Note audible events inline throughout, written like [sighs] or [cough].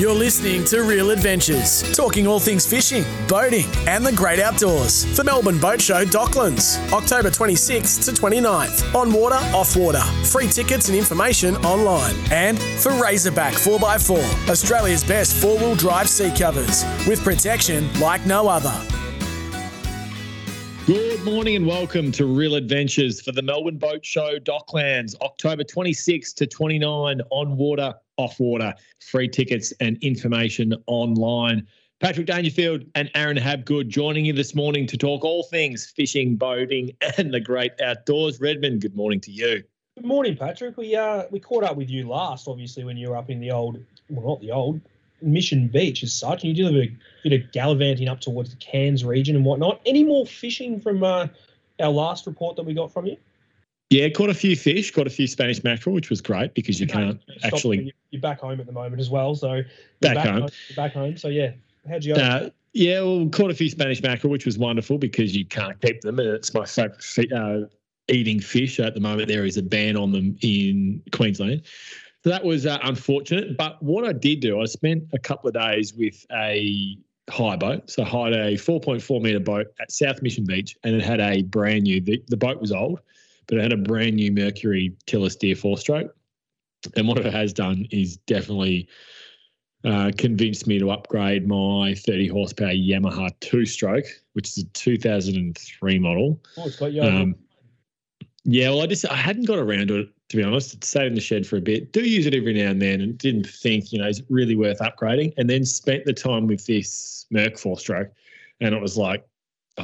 You're listening to Real Adventures, talking all things fishing, boating, and the great outdoors for Melbourne Boat Show Docklands, October 26th to 29th. On water, off water. Free tickets and information online. And for Razorback 4x4, Australia's best four wheel drive seat covers with protection like no other. Good morning and welcome to Real Adventures for the Melbourne Boat Show Docklands, October 26 to 29 on water, off water. Free tickets and information online. Patrick Dangerfield and Aaron Habgood joining you this morning to talk all things fishing, boating, and the great outdoors. Redmond, good morning to you. Good morning, Patrick. We uh we caught up with you last, obviously, when you were up in the old, well, not the old, Mission Beach as such, and you did a bit, of gallivanting up towards the Cairns region and whatnot. Any more fishing from uh, our last report that we got from you? Yeah, caught a few fish, caught a few Spanish mackerel, which was great because you can't Stop- actually. You're back home at the moment as well, so you're Back home. You're back home. So yeah, how'd you? Uh, yeah, well, caught a few Spanish mackerel, which was wonderful because you can't keep them, and it's my favourite uh, eating fish at the moment. There is a ban on them in Queensland, so that was uh, unfortunate. But what I did do, I spent a couple of days with a high boat. So hired a 4.4 metre boat at South Mission Beach, and it had a brand new. The, the boat was old, but it had a brand new Mercury Tiller Steer four stroke. And what it has done is definitely uh, convinced me to upgrade my 30 horsepower Yamaha two stroke, which is a 2003 model. oh, it's got you. over. Um, yeah, well, I just I hadn't got around to it to be honest. It sat in the shed for a bit. Do use it every now and then, and didn't think you know is it really worth upgrading. And then spent the time with this Merc four stroke, and it was like,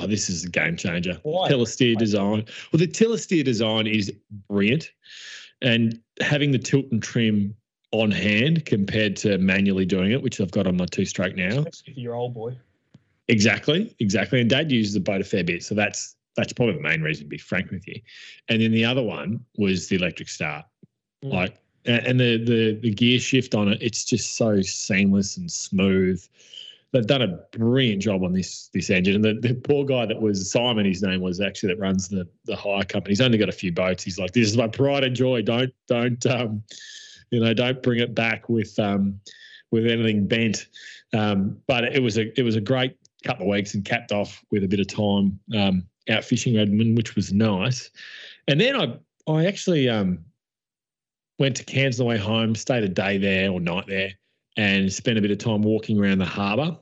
oh, this is a game changer. Why? Tiller Steer design. Well, the Tiller Steer design is brilliant, and having the tilt and trim on hand compared to manually doing it, which I've got on my two stroke now. Especially for your old boy. Exactly, exactly. And Dad uses the boat a fair bit, so that's that's probably the main reason. To be frank with you, and then the other one was the electric start, Mm. like, and the the the gear shift on it. It's just so seamless and smooth. They've done a brilliant job on this this engine. And the, the poor guy that was Simon, his name was actually that runs the the hire company. He's only got a few boats. He's like, this is my pride and joy. Don't don't um, you know, don't bring it back with um with anything bent. Um, but it was a it was a great couple of weeks and capped off with a bit of time um, out fishing Redmond, which was nice. And then I I actually um, went to Cairns on the way home, stayed a day there or night there, and spent a bit of time walking around the harbour.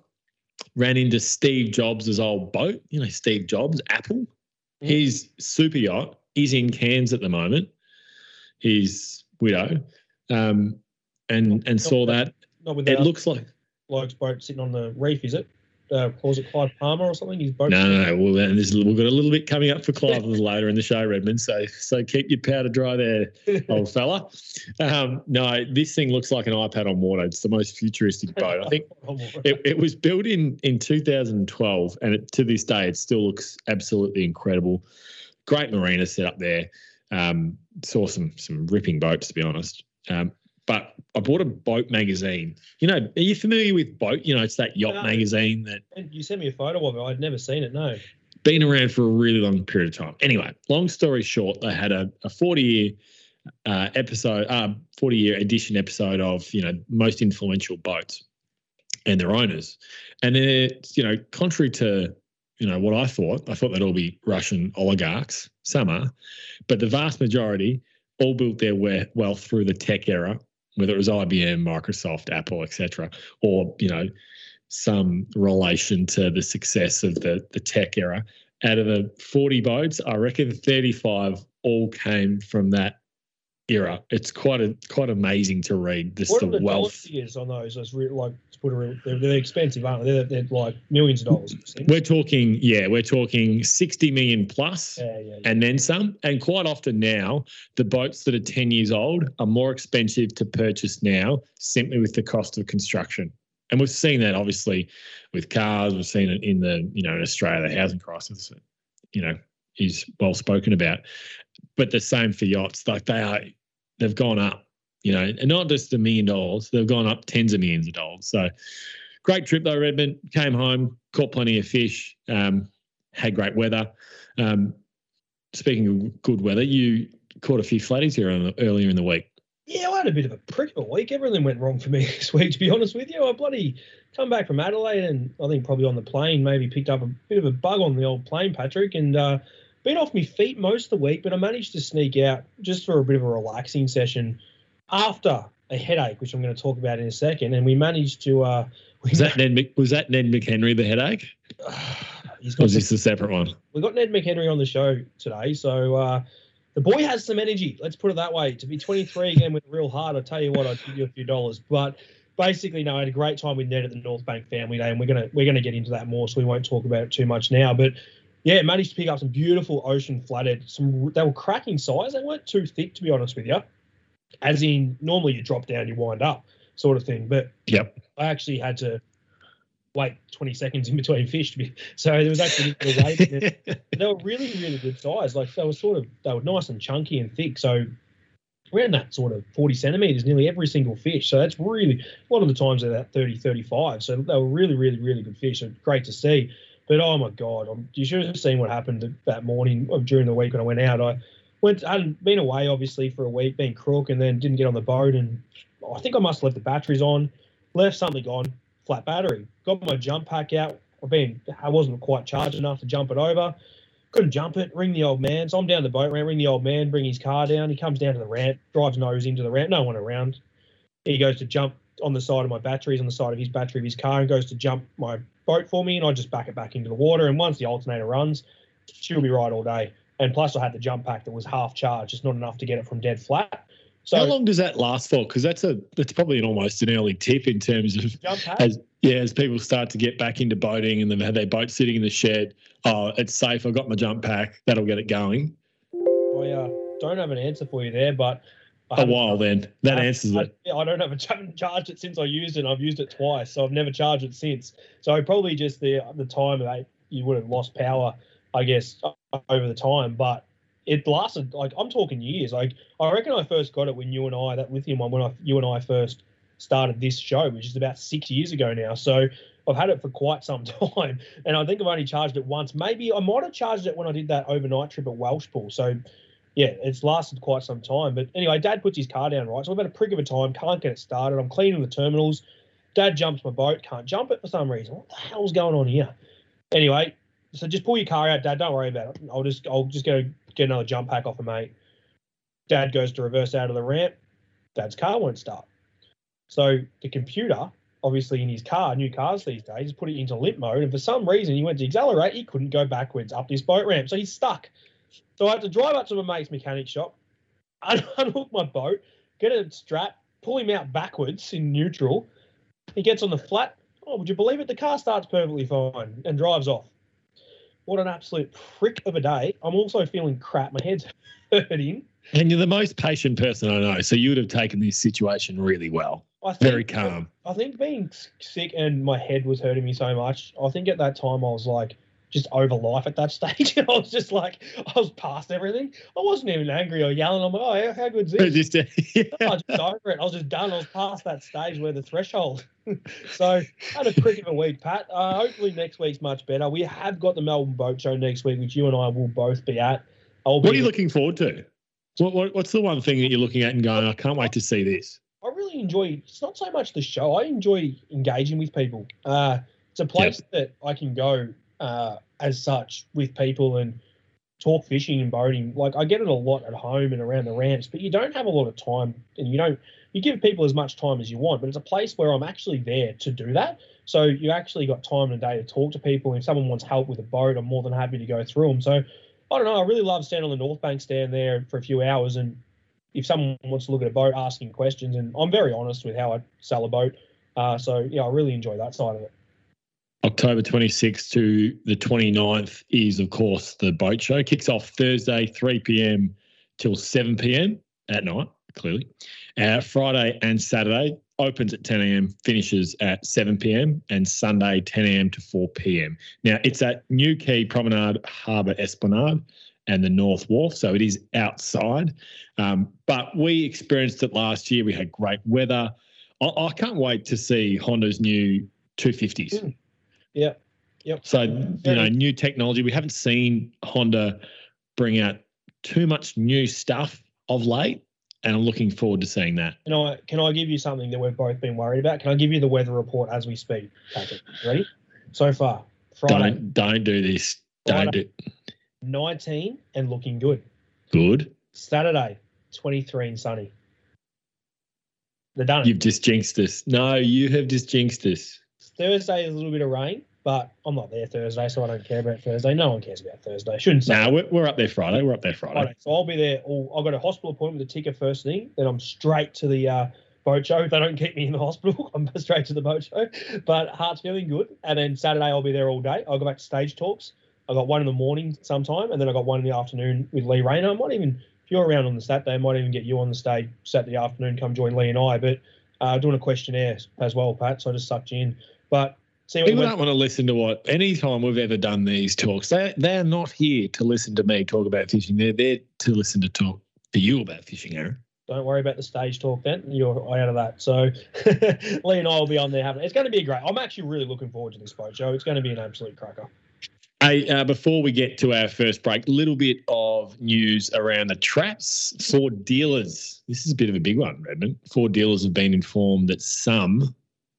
Ran into Steve Jobs' old boat, you know, Steve Jobs, Apple. Mm. His super yacht is in Cairns at the moment. His widow. Um, and and saw that. Not with It looks like bloke's boat sitting on the reef, is it? Uh, calls it Clive Palmer or something? His boat. No, no, no. Well, then there's, we've got a little bit coming up for Clive [laughs] later in the show, Redmond. So, so keep your powder dry there, old fella. Um, no, this thing looks like an iPad on water. It's the most futuristic [laughs] boat. I think it, it was built in in 2012, and it, to this day, it still looks absolutely incredible. Great marina set up there. Um, saw some some ripping boats, to be honest. Um, but I bought a boat magazine. You know, are you familiar with boat? You know, it's that yacht No. magazine that you sent me a photo of it. I'd never seen it. No. been around for a really long period of time. Anyway, long story short, they had a, a 40 year uh, episode, uh, 40 year edition episode of, you know, most influential boats and their owners. And then it's, you know, contrary to, you know, what I thought, I thought they'd all be Russian oligarchs. Some are, but the vast majority all built their wealth through the tech era, whether it was IBM, Microsoft, Apple, etc., or, you know, some relation to the success of the, the tech era. Out of the 40 boats, I reckon 35 all came from that era. It's quite a quite amazing to read just What the are the wealth. figures on those? That's re- like to put a real, they're, they're expensive, aren't they? They're, they're like millions of dollars. We're talking, yeah, we're talking 60 million plus yeah, yeah, yeah. and then some. And quite often now, the boats that are 10 years old are more expensive to purchase now simply with the cost of construction. And we've seen that obviously with cars. We've seen it in the, you know, in Australia, the housing crisis, you know, is well spoken about. But the same for yachts. Like they are, they've gone up, you know, and not just a million dollars, they've gone up tens of millions of dollars. So great trip though, Redmond. Came home, caught plenty of fish, um, had great weather. Um, speaking of good weather, you caught a few flatties here earlier in the week. Yeah, I had a bit of a prick of a week. Everything went wrong for me [laughs] this week, to be honest with you. I bloody come back from Adelaide and I think probably on the plane, maybe picked up a bit of a bug on the old plane, Patrick, and uh, been off my feet most of the week, but I managed to sneak out just for a bit of a relaxing session after a headache, which I'm going to talk about in a second. And we managed to. Uh, was that Ned? Was that Ned McHenry the headache? [sighs] He's got or is this a separate one? We got Ned McHenry on the show today, so uh, the boy has some energy. Let's put it that way. To be 23 again with real heart, I tell you what, I'd give you a few dollars. But basically, no, I had a great time with Ned at the North Bank Family Day, and we're gonna we're gonna get into that more, so we won't talk about it too much now. But yeah, managed to pick up some beautiful ocean flathead. Some they were cracking size. They weren't too thick, to be honest with you. As in, normally you drop down, you wind up, sort of thing. But yep, I actually had to wait 20 seconds in between fish to be [laughs] so there was actually a wait [laughs] they were really really good size like they were sort of they were nice and chunky and thick so around that sort of 40 centimeters nearly every single fish so that's really a lot of the times they're at 30 35 so they were really really really good fish so great to see but oh my god I'm, you should have seen what happened that morning uh, during the week when i went out i went I hadn't been away obviously for a week being crook and then didn't get on the boat and i think i must have left the batteries on left something on flat battery. Got my jump pack out. I've been, I wasn't quite charged enough to jump it over. Couldn't jump it. Ring the old man. So I'm down the boat ramp. Ring the old man. Bring his car down. He comes down to the ramp. Drives nose into the ramp. No one around. He goes to jump on the side of my batteries, on the side of his battery of his car, and goes to jump my boat for me. And I just back it back into the water. And once the alternator runs, she'll be right all day. And plus, I had the jump pack that was half charged, just not enough to get it from dead flat. So how long does that last for? Because that's a that's probably an almost an early tip in terms of as yeah as people start to get back into boating and then have their boat sitting in the shed. Oh, it's safe. I got my jump pack. That'll get it going. I uh, don't have an answer for you there, but a while then that I, answers I, it. I don't have a [laughs] charged it since I used it. And I've used it twice, so I've never charged it since. So probably just the the time that you would have lost power, I guess, over the time. But it lasted like I'm talking years. Like I reckon I first got it when you and I that lithium one when I you and I first started this show, which is about six years ago now. So I've had it for quite some [laughs] time, and I think I've only charged it once. Maybe I might have charged it when I did that overnight trip at Welshpool. So yeah, it's lasted quite some time. But anyway, Dad puts his car down right, so I've had a prick of a time. Can't get it started. I'm cleaning the terminals. Dad jumps my boat, can't jump it for some reason. What the hell's going on here? Anyway, so just pull your car out, Dad. Don't worry about it. I'll just I'll just go get another jump pack off a mate. Dad goes to reverse out of the ramp. Dad's car won't start. So the computer, obviously in his car, new cars these days, put it into limp mode. And for some reason, he went to accelerate. He couldn't go backwards up this boat ramp. So he's stuck. So I had to drive up to my mate's mechanic shop, [laughs] unhook my boat, get a strap, pull him out backwards in neutral. He gets on the flat. Oh, would you believe it? The car starts perfectly fine and drives off. What an absolute prick of a day. I'm also feeling crap. My head's [laughs] hurting. And you're the most patient person I know. So you would have taken this situation really well. I think, Very calm. I think being sick and my head was hurting me so much, I think at that time I was like, just over life at that [laughs] stage. And I was just like, I was past everything. I wasn't even angry or yelling. I'm like, oh, how, good's this? Just, [laughs] yeah. I was just over it. I was just done. I was past that stage where the threshold. [laughs] so I had a crick of a week, Pat. Uh, hopefully next week's much better. We have got the Melbourne Boat Show next week, which you and I will both be at. I'll what are you looking forward to? What, what, what's the one thing that you're looking at and going, I can't wait to see this? I really enjoy. It's not so much the show. I enjoy engaging with people. Uh, it's a place yep. that I can go uh, as such with people and talk fishing and boating. Like I get it a lot at home and around the ramps, but you don't have a lot of time and you don't you give people as much time as you want, but it's a place where I'm actually there to do that. So you actually got time and a day to talk to people. If someone wants help with a boat, I'm more than happy to go through them. So I don't know. I really love standing on the North Bank stand there for a few hours and if someone wants to look at a boat, asking questions, and I'm very honest with how I sell a boat. Uh, so yeah, I really enjoy that side of it. October 26th to the 29th is, of course, the boat show. Kicks off Thursday, 3 p.m. till 7 p.m. at night, clearly. Uh, Friday and Saturday opens at 10 a.m., finishes at 7 p.m., and Sunday, 10 a.m. to 4 p.m. Now, it's at New Quay Promenade Harbour Esplanade and the North Wharf, so it is outside. Um, but we experienced it last year. We had great weather. I, I can't wait to see Honda's new 250s. Mm yeah. Yep. So, you know, new technology. We haven't seen Honda bring out too much new stuff of late. and I'm looking forward to seeing that. Can I can I give you something that we've both been worried about? Can I give you the weather report as we speak, Patrick? Ready? So far, Friday, Don't don't do this. Don't do. 19 and looking good. Good. Saturday, 23 and sunny. They're done. You've just jinxed us. No, you have just jinxed us. Thursday is a little bit of rain, but I'm not there Thursday, so I don't care about Thursday. No one cares about Thursday. Shouldn't say. No, we're, we're up there Friday. We're up there Friday. So I'll be there. All, I've got a hospital appointment with a ticker first thing. Then I'm straight to the uh, boat show. If they don't keep me in the hospital, [laughs] I'm straight to the boat show. But heart's feeling good. And then Saturday I'll be there all day. I'll go back to stage talks. I've got one in the morning sometime, and then I got one in the afternoon with Lee Rayner. I might even, if you're around on the Saturday, I might even get you on the stage Saturday afternoon. Come join Lee and I. But uh, doing a questionnaire as well, Pat. So I just sucked you in. But see People the don't want to listen to what any time we've ever done these talks. They they're not here to listen to me talk about fishing. They're there to listen to talk to you about fishing, Aaron. don't worry about the stage talk then. You're out of that. So [laughs] Lee and I will be on there having. It's going to be a great. I'm actually really looking forward to this boat show. It's going to be an absolute cracker. Hey, uh, before we get to our first break, a little bit of news around the traps. Ford dealers. This is a bit of a big one, Redmond. Four dealers have been informed that some,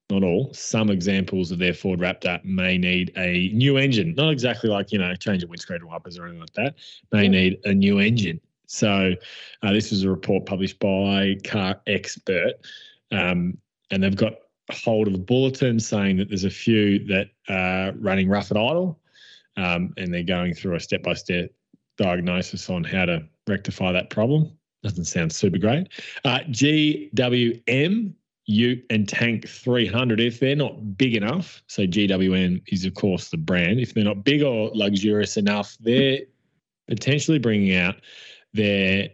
not all, some examples of their Ford Raptor may need a new engine. Not exactly like, you know, change of windscreen wipers or anything like that. May need a new engine. So uh, this was a report published by Car Expert. Um, and they've got hold of a bulletin saying that there's a few that are running rough at idle um, and they're going through a step by step diagnosis on how to rectify that problem. Doesn't sound super great. Uh, GWM Ute and Tank 300, if they're not big enough, so GWM is, of course, the brand. If they're not big or luxurious enough, they're potentially bringing out their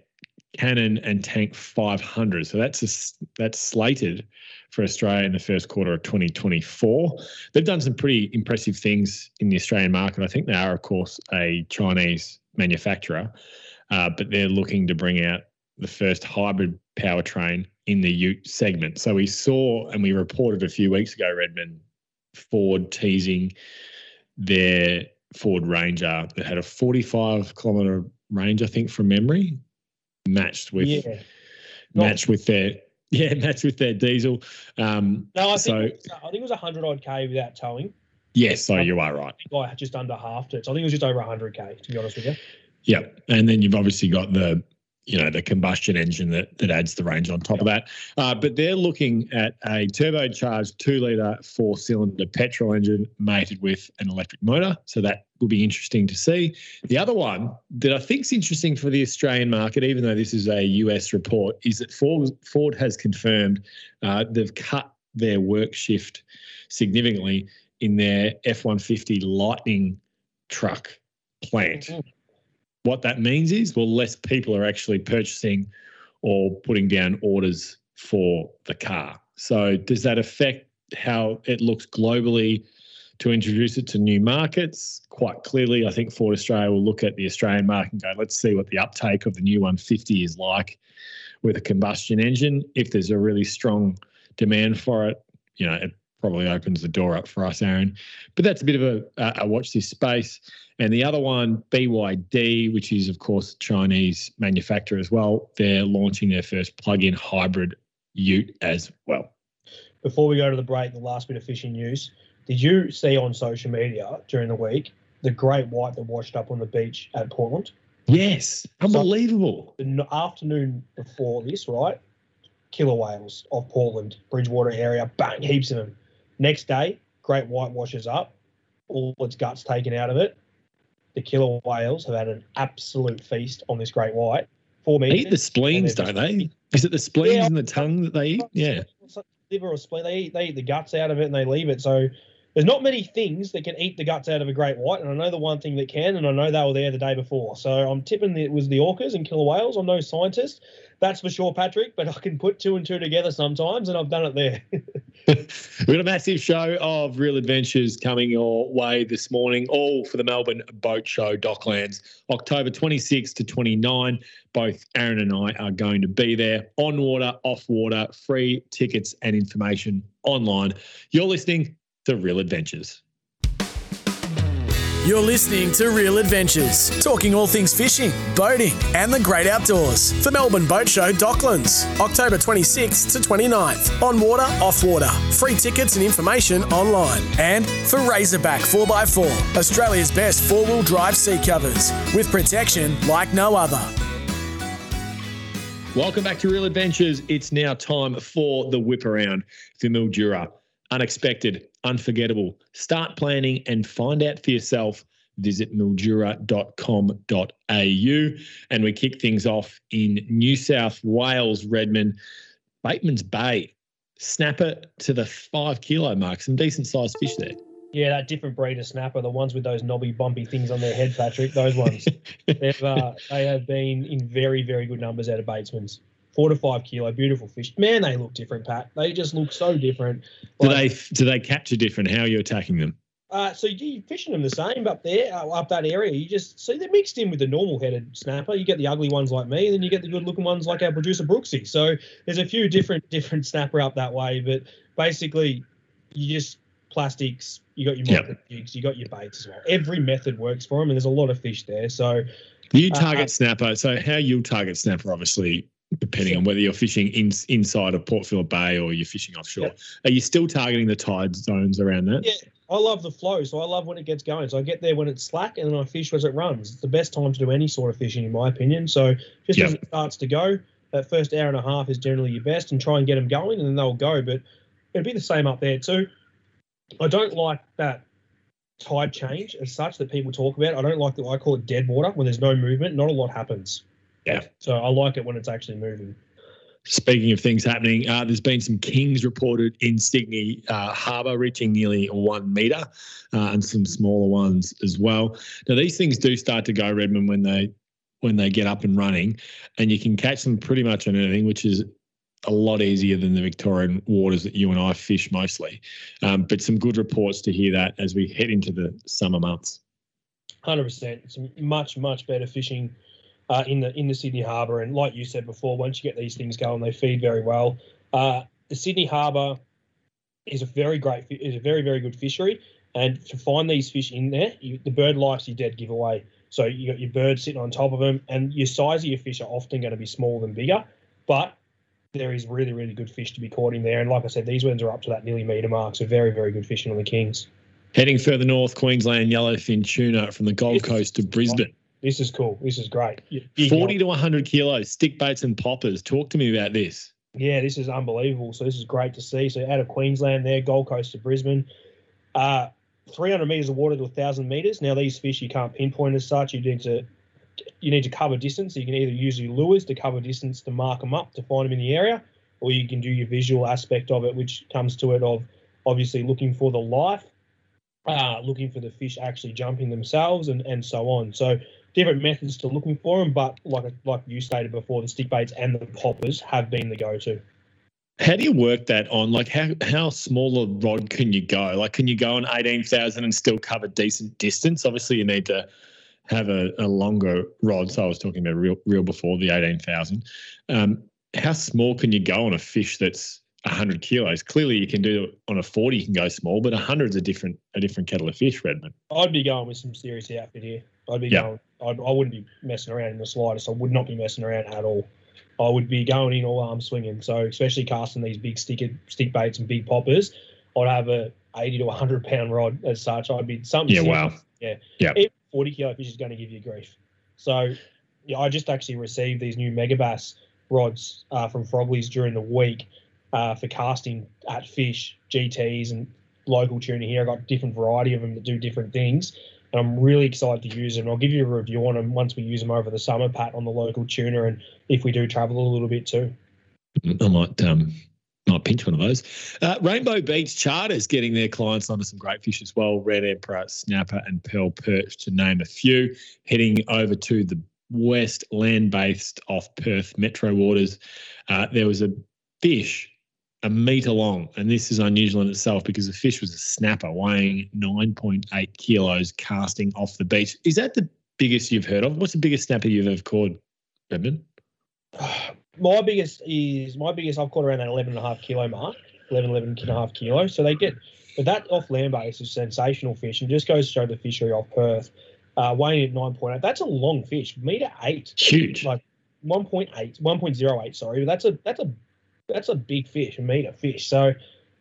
Cannon and Tank 500. So that's a, that's slated for Australia in the first quarter of 2024. They've done some pretty impressive things in the Australian market. I think they are, of course, a Chinese manufacturer, uh, but they're looking to bring out the first hybrid powertrain in the Ute segment. So we saw and we reported a few weeks ago, Redmond, Ford teasing their Ford Ranger that had a 45 kilometer range, I think, from memory, matched with Yeah. matched with their [laughs] yeah, matched with their diesel. Um, No, I think So- it was, I think it was hundred odd k without towing. yes, so you are right. I think I had just under half it. So I think it was just over hundred k to be honest with you. Yeah, and then you've obviously got the you know the combustion engine that that adds the range on top of that. Uh, but they're looking at a turbocharged two liter four cylinder petrol engine mated with an electric motor. So that will be interesting to see. The other one that I think is interesting for the Australian market, even though this is a US report, is that Ford Ford has confirmed uh, they've cut their work shift significantly in their F one fifty Lightning truck plant Mhm. What that means is well less people are actually purchasing or putting down orders for the car. So does that affect how it looks globally to introduce it to new markets? Quite clearly i think ford australia will look at the australian market and go let's see what the uptake of the new 150 is like with a combustion engine. If there's a really strong demand for it you know it probably opens the door up for us aaron but that's a bit of a, a watch this space and the other one, BYD, which is, of course, a Chinese manufacturer as well, they're launching their first plug in hybrid ute as well. Before we go to the break, the last bit of fishing news. Did you see on social media during the week the great white that washed up on the beach at Portland? Yes, unbelievable. The afternoon before this, right? Killer whales off Portland, Bridgewater area, bang, heaps of them. Next day, great white washes up, all its guts taken out of it. The killer whales have had an absolute feast on this great white. Four They meters. eat the spleens, don't they? Is it the spleens Yeah. and the tongue that they eat? Yeah. Liver or spleen. They eat, they eat the guts out of it and they leave it. So there's not many things that can eat the guts out of a great white, and I know the one thing that can, and I know they were there the day before. So I'm tipping it was the orcas and killer whales. I'm no scientist, that's for sure, Patrick. But I can put two and two together sometimes, and I've done it there. [laughs] [laughs] We've got a massive show of real adventures coming your way this morning, all for the Melbourne Boat Show Docklands, October 26 to 29. Both Aaron and I are going to be there on water, off water, free tickets and information online. You're listening to Real Adventures. You're listening to Real Adventures, talking all things fishing, boating, and the great outdoors for Melbourne Boat Show Docklands, October 26th to 29th. On water, off water. Free tickets and information online. And for Razorback 4x4, Australia's best four wheel drive seat covers with protection like no other. Welcome back to Real Adventures. It's now time for the whip around for Mildura. Unexpected, unforgettable. Start planning and find out for yourself. Visit mildura.com.au. And we kick things off in New South Wales, Redmond, Bateman's Bay. Snapper to the five kilo mark. Some decent sized fish there. Yeah, that different breed of snapper, the ones with those knobby, bumpy things on their head, Patrick. Those ones, [laughs] they've uh, they have been in very, very good numbers out of Batesman's. Four to five kilo, beautiful fish. Man, they look different, Pat. They just look so different. Do they do they capture different? How are you attacking them? Uh, so you're fishing them the same up there, uh, up that area. You just see they're mixed in with the normal headed snapper. You get the ugly ones like me, and then you get the good looking ones like our producer Brooksy. So there's a few different [laughs] different snapper up that way, but basically you just plastics. You got your Yep. jigs, you got your baits as well. Every method works for them, and there's a lot of fish there. So You Uh, target uh, snapper. So how you target snapper, obviously, depending on whether you're fishing in, inside of Port Phillip Bay or you're fishing offshore. Yep. Are you still targeting the tide zones around that? Yeah. I love the flow, so I love when it gets going. So I get there when it's slack, and then I fish as it runs. It's the best time to do any sort of fishing, in my opinion. So just Yep. as it starts to go, that first hour and a half is generally your best, and try and get them going, and then they'll go. But it'd be the same up there too. I don't like that tide change as such that people talk about. I don't like the I call it dead water when there's no movement. Not a lot happens. Yeah. So I like it when it's actually moving. Speaking of things happening, uh, there's been some kings reported in Sydney uh, Harbour reaching nearly one metre uh, and some smaller ones as well. Now, these things do start to go, Redmond, when they when they get up and running, and you can catch them pretty much on anything, which is a lot easier than the Victorian waters that you and I fish mostly. Um, but some good reports to hear that as we head into the summer months. Hundred percent. It's much much better fishing uh, in the in the Sydney Harbour, and like you said before, once you get these things going, they feed very well. Uh, the Sydney Harbour is a very great is a very very good fishery, and to find these fish in there, you, the bird life's your dead giveaway. So you got your bird sitting on top of them, and your size of your fish are often going to be smaller than bigger, but there is really really good fish to be caught in there. And like I said, these ones are up to that nearly metre mark, so very very good fishing on the Kings. Heading further north, Queensland yellowfin tuna from the Gold Coast to Brisbane. This is cool. This is great. Big 40 to 100 kilos, stick baits and poppers. Talk to me about this. Yeah, this is unbelievable. So this is great to see. So out of Queensland there, Gold Coast to Brisbane, uh, 300 meters of water to 1,000 meters. Now these fish you can't pinpoint as such. You need to you need to cover distance. You can either use your lures to cover distance to mark them up to find them in the area, or you can do your visual aspect of it, which comes to it of obviously looking for the life, uh, looking for the fish actually jumping themselves, and and so on. So different methods to looking for them, but like like you stated before, the stick baits and the poppers have been the go-to. How do you work that on? Like, how how small a rod can you go? Like, can you go on 18,000 and still cover decent distance? Obviously, you need to have a, a longer rod. So I was talking about real real before the 18,000. Um, how small can you go on a fish that's 100 kilos? Clearly, you can do it on a 40. You can go small, but 100 is a different a different kettle of fish, Redmond. I'd be going with some serious outfit here. I'd be Yeah. going. I'd, I wouldn't be messing around in the slightest. I would not be messing around at all. I would be going in all arms swinging. So especially casting these big stick stick baits and big poppers, I'd have a 80 to 100 pound rod as such. I'd be something. Yeah, serious. wow. Yeah. Yeah. Even 40 kilo fish is going to give you grief. So yeah, I just actually received these new Megabass rods uh, from Frogley's during the week uh, for casting at fish, GTs, and local tuna here. I got different variety of them that do different things. And I'm really excited to use them. I'll give you a review on them once we use them over the summer, Pat, on the local tuna, and if we do travel a little bit too. I might um might pinch one of those. Uh, Rainbow Beach Charters getting their clients onto some great fish as well. Red Emperor, Snapper, and Pearl Perch, to name a few. Heading over to the west, land based off Perth metro waters. Uh, there was a fish a metre long, and this is unusual in itself because the fish was a snapper weighing 9.8 kilos casting off the beach. Is that the biggest you've heard of? What's the biggest snapper you've ever caught, Redmond? [sighs] My biggest is my biggest. I've caught around that 11 and a half kilo mark. 11, 11 and a half kilos. So they get, but that off land base is sensational fish and just goes to show the fishery off Perth. Uh, weighing at 9.8. That's a long fish, meter eight. Huge. Like 1.8, 1.08, sorry. That's a that's a that's a big fish, a meter fish. So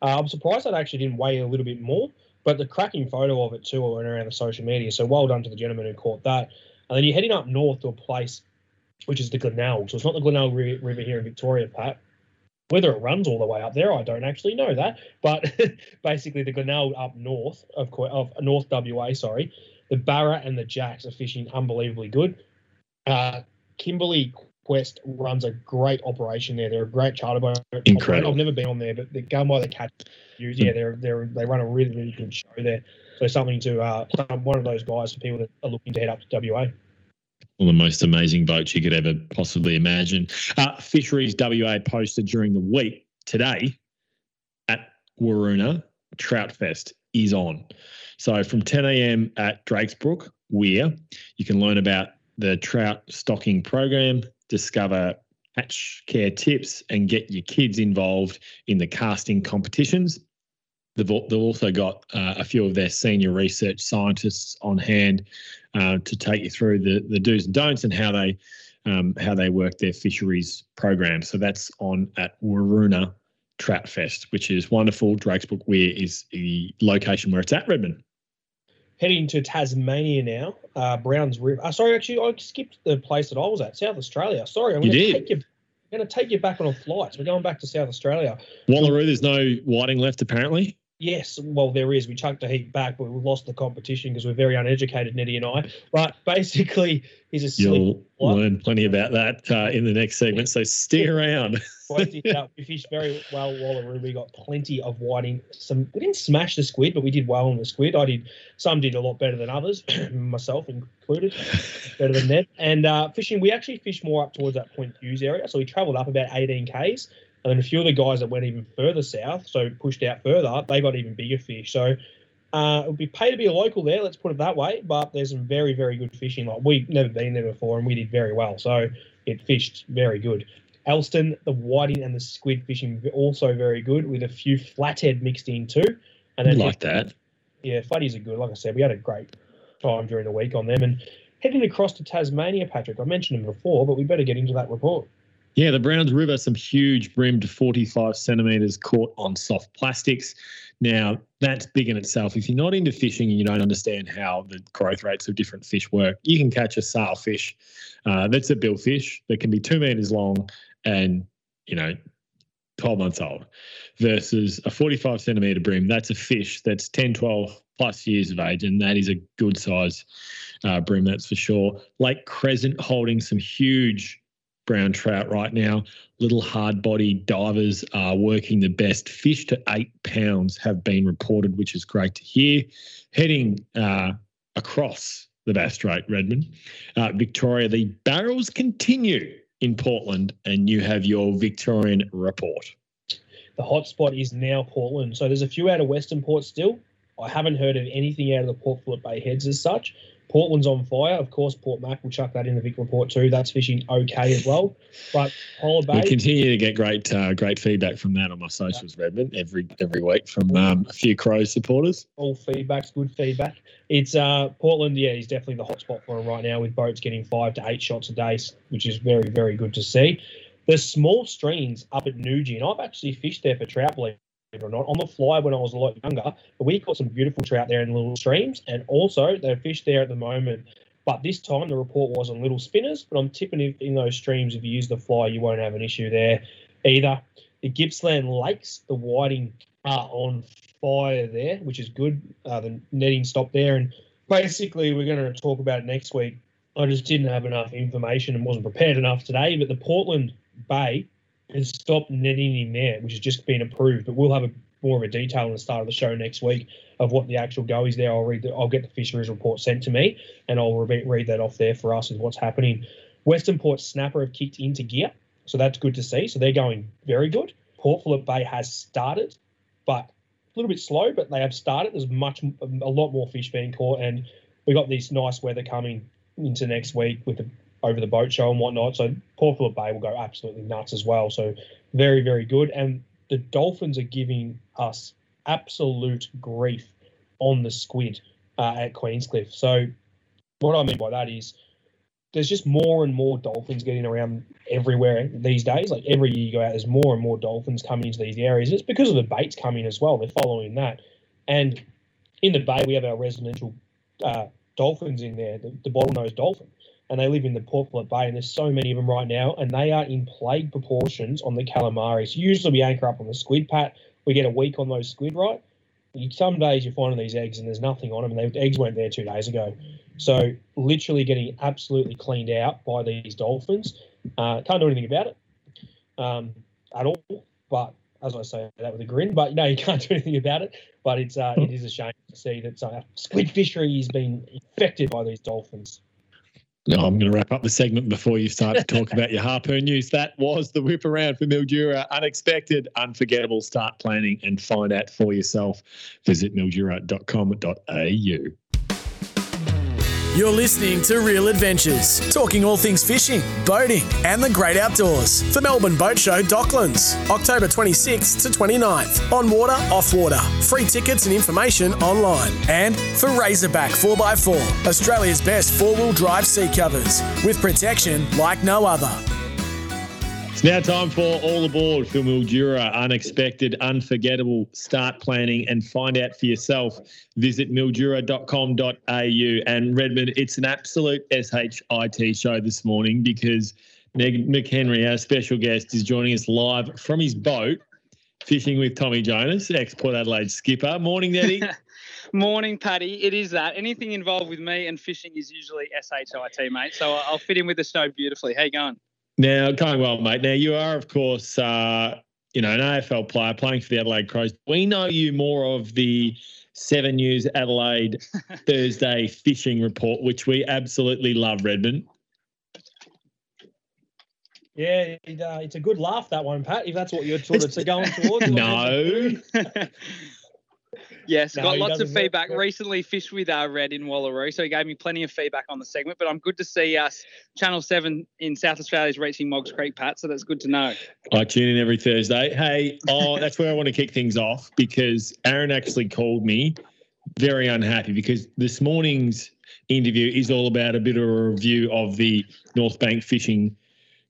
uh, I'm surprised that actually didn't weigh a little bit more. But the cracking photo of it too went around the social media. So well done to the gentleman who caught that. And then you're heading up north to a place which is the Glenelg. So it's not the Glenelg River here in Victoria, Pat. Whether it runs all the way up there, I don't actually know that. But [laughs] basically, the Glenelg up north of, of North WA, sorry, the Barra and the Jacks are fishing unbelievably good. Uh, Kimberley Quest runs a great operation there. They're a great charter boat. Incredible. I've never been on there, but they're going by the catch. Yeah, they're they're they run a really really good show there. So something to uh, one of those guys for people that are looking to head up to WA. One of the most amazing boats you could ever possibly imagine. Uh, Fisheries WA posted during the week today at Waroona Trout Fest is on. So from 10 a.m. at Drakesbrook Weir, you can learn about the trout stocking program, discover hatch care tips, and get your kids involved in the casting competitions. They've, they've also got uh, a few of their senior research scientists on hand uh, to take you through the, the do's and don'ts and how they um, how they work their fisheries program. So that's on at Waroona Trout Fest, which is wonderful. Drakesbrook Weir is the location where it's at, Redmond. Heading to Tasmania now, uh, Browns River. Uh, sorry, actually, I skipped the place that I was at, South Australia. Sorry, I'm going to take you. I'm going to take you back on a flight. So We're going back to South Australia. Wallaroo, there's no whiting left apparently. Yes, well, there is. We chucked a heap back, but we lost the competition because we're very uneducated, Nettie and I. But basically, he's a silly You'll learn plenty about that uh, in the next segment, so stick around. [laughs] Quality [laughs] out. We fished very well Wallaroo. We got plenty of whiting. Some we didn't smash the squid, but we did well on the squid. I did. Some did a lot better than others, [clears throat] myself included, better than Ned. And uh, fishing, we actually fished more up towards that Point Hughes area. So we travelled up about 18 k's, and then a few of the guys that went even further south, so pushed out further, they got even bigger fish. So. Uh, it would be pay to be a local there, let's put it that way. But there's some very, very good fishing. Like we've never been there before, and we did very well. So it fished very good. Elston, the whiting and the squid fishing also very good with a few flathead mixed in too. And then like that. yeah, flatties are good. Like I said, we had a great time during the week on them. And heading across to Tasmania, Patrick, I mentioned them before, but we better get into that report. Yeah, the Browns River, some huge brimmed 45 centimetres caught on soft plastics. Now, that's big in itself. If you're not into fishing and you don't understand how the growth rates of different fish work, you can catch a sailfish uh, that's a billfish that can be two metres long and, you know, 12 months old versus a 45 centimetre bream. That's a fish that's 10, 12 plus years of age, and that is a good size uh, bream, that's for sure. Lake Crescent holding some huge brown trout right now. Little hard body divers are working the best. Fish to eight pounds have been reported, which is great to hear. Heading uh, across the Bass Strait, Redmond, uh, Victoria, the barrels continue in Portland, and you have your Victorian report. The hotspot is now Portland. So there's a few out of Western Port still. I haven't heard of anything out of the Port Phillip Bay heads as such. Portland's on fire. Of course, Port Mac will chuck that in the Vic report too. That's fishing okay as well. But Polar We continue to get great, uh, great feedback from that on my socials, Redmond, every every week from um, a few Crows supporters. all feedback's good feedback. It's uh Portland, yeah, he's definitely the hotspot for him right now with boats getting five to eight shots a day, which is very, very good to see. The small streams up at Noojee, and I've actually fished there for trout, believe or not, on the fly when I was a lot younger. But we caught some beautiful trout there in little streams, and also they're fished there at the moment. But this time the report was on little spinners, but I'm tipping if in those streams, if you use the fly, you won't have an issue there either. The Gippsland Lakes, the whiting are on fire there, which is good. Uh, the netting stopped there, and basically we're going to talk about next week. I just didn't have enough information and wasn't prepared enough today. But the Portland Bay has stop netting in there, which has just been approved. But we'll have a more of a detail on the start of the show next week of what the actual go is there. I'll read. The, I'll get the fisheries report sent to me, and I'll re- read that off there for us as what's happening. Western Port Snapper have kicked into gear, so that's good to see. So they're going very good. Port Phillip Bay has started, but a little bit slow, but they have started. There's much, a lot more fish being caught, and we got this nice weather coming into next week with the over the boat show and whatnot. So Port Phillip Bay will go absolutely nuts as well. So very, very good. And the Dolphins are giving us absolute grief on the squid uh, at Queenscliff. So, what I mean by that is there's just more and more dolphins getting around everywhere these days. Like every year you go out, there's more and more dolphins coming into these areas. It's because of the baits coming as well. They're following that. And in the bay, we have our residential uh, dolphins in there, the, the bottlenose dolphin. And they live in the Port Phillip Bay, and there's so many of them right now, and they are in plague proportions on the calamaris. Usually, we anchor up on the squid pat. We get a week on those squid, right? Some days you're finding these eggs, and there's nothing on them, and the eggs weren't there two days ago. So literally getting absolutely cleaned out by these dolphins. Uh, can't do anything about it um, at all. But as I say that with a grin, but no, you can't [laughs] do anything about it. But it's uh, it is a shame to see that uh, squid fishery has been infected by these dolphins. No, I'm going to wrap up the segment before you start to talk about your harpoon news. That was the whip around for Mildura. Unexpected, unforgettable. Start planning and find out for yourself. Visit mildura.com.au. You're listening to Real Adventures, talking all things fishing, boating, and the great outdoors for Melbourne Boat Show Docklands, October 26th to 29th. On water, off water. Free tickets and information online. And for Razorback 4x4, Australia's best four wheel drive seat covers with protection like no other. It's now time for All Aboard for Mildura. Unexpected, unforgettable. Start planning and find out for yourself. Visit mildura.com.au. And Redmond, it's an absolute SHIT show this morning because Ned McHenry, our special guest, is joining us live from his boat, fishing with Tommy Jonas, ex Port Adelaide skipper. Morning, Nettie. [laughs] Morning, Paddy. It is that. Anything involved with me and fishing is usually SHIT, mate. So I'll fit in with the show beautifully. How you going? Now, going well, mate. Now, you are, of course, uh, you know, an AFL player playing for the Adelaide Crows. We know you more of the Seven News Adelaide [laughs] Thursday fishing report, which we absolutely love, Redmond. Yeah, it, uh, it's a good laugh that one, Pat. If that's what you're sort of [laughs] going towards. no. [laughs] Yes, No, got lots of doesn't work feedback. Recently fished with uh, Red in Wallaroo, so he gave me plenty of feedback on the segment. But I'm good to see us Channel Seven in South Australia is reaching Moggs Creek, Pat. So that's good to know. I tune in every Thursday. Hey, oh, that's where I want to kick things off because Aaron actually called me very unhappy because this morning's interview is all about a bit of a review of the North Bank fishing